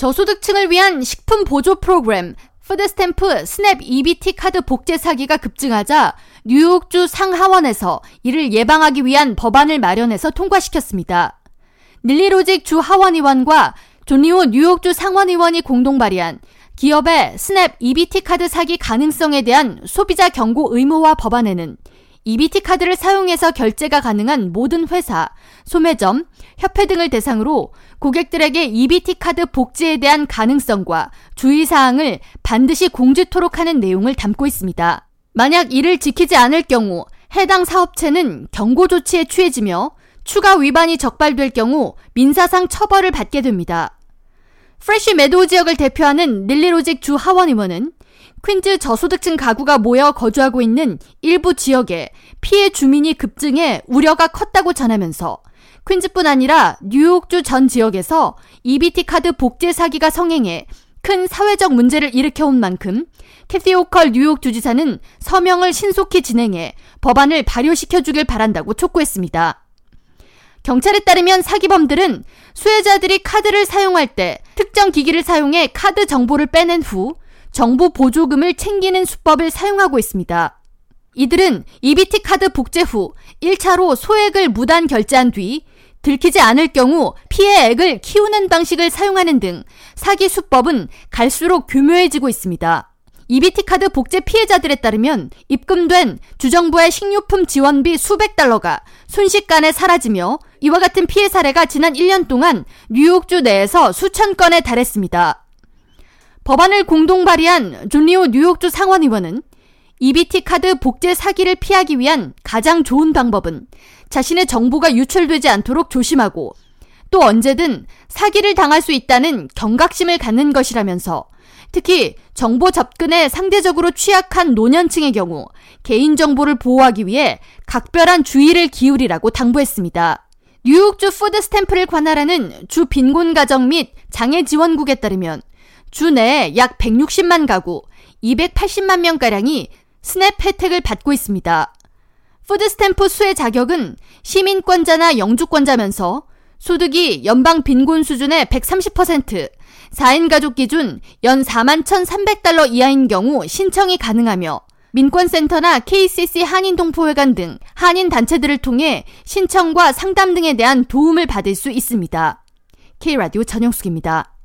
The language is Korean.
저소득층을 위한 식품 보조 프로그램 food stamp SNAP EBT 카드 복제 사기가 급증하자 뉴욕주 상하원에서 이를 예방하기 위한 법안을 마련해서 통과시켰습니다. 닐리 로직 주 하원 의원과 존 리우 뉴욕주 상원 의원이 공동 발의한 기업의 SNAP EBT 카드 사기 가능성에 대한 소비자 경고 의무화 법안에는 EBT 카드를 사용해서 결제가 가능한 모든 회사, 소매점, 협회 등을 대상으로 고객들에게 EBT 카드 복제에 대한 가능성과 주의사항을 반드시 공지토록 하는 내용을 담고 있습니다. 만약 이를 지키지 않을 경우 해당 사업체는 경고 조치에 취해지며 추가 위반이 적발될 경우 민사상 처벌을 받게 됩니다. 프레쉬 메도우 지역을 대표하는 닐리로직 주 하원 의원은 퀸즈 저소득층 가구가 모여 거주하고 있는 일부 지역에 피해 주민이 급증해 우려가 컸다고 전하면서 퀸즈뿐 아니라 뉴욕주 전 지역에서 EBT 카드 복제 사기가 성행해 큰 사회적 문제를 일으켜온 만큼 캐티 오컬 뉴욕 주지사는 서명을 신속히 진행해 법안을 발효시켜 주길 바란다고 촉구했습니다. 경찰에 따르면 사기범들은 수혜자들이 카드를 사용할 때 특정 기기를 사용해 카드 정보를 빼낸 후 정부 보조금을 챙기는 수법을 사용하고 있습니다. 이들은 EBT 카드 복제 후 1차로 소액을 무단 결제한 뒤 들키지 않을 경우 피해액을 키우는 방식을 사용하는 등 사기 수법은 갈수록 교묘해지고 있습니다. EBT 카드 복제 피해자들에 따르면 입금된 주정부의 식료품 지원비 수백 달러가 순식간에 사라지며 이와 같은 피해 사례가 지난 1년 동안 뉴욕주 내에서 수천 건에 달했습니다. 법안을 공동 발의한 존 리우 뉴욕주 상원의원은 EBT 카드 복제 사기를 피하기 위한 가장 좋은 방법은 자신의 정보가 유출되지 않도록 조심하고 또 언제든 사기를 당할 수 있다는 경각심을 갖는 것이라면서 특히 정보 접근에 상대적으로 취약한 노년층의 경우 개인정보를 보호하기 위해 각별한 주의를 기울이라고 당부했습니다. 뉴욕주 food stamp를 관할하는 주 빈곤 가정 및 장애 지원국에 따르면 주 내에 약 160만 가구, 280만 명가량이 SNAP 혜택을 받고 있습니다. food stamp 수혜 자격은 시민권자나 영주권자면서 소득이 연방 빈곤 수준의 130%, 4인 가족 기준 연 4만 1,300달러 이하인 경우 신청이 가능하며 민권센터나 KCC 한인동포회관 등 한인 단체들을 통해 신청과 상담 등에 대한 도움을 받을 수 있습니다. K라디오 전영숙입니다.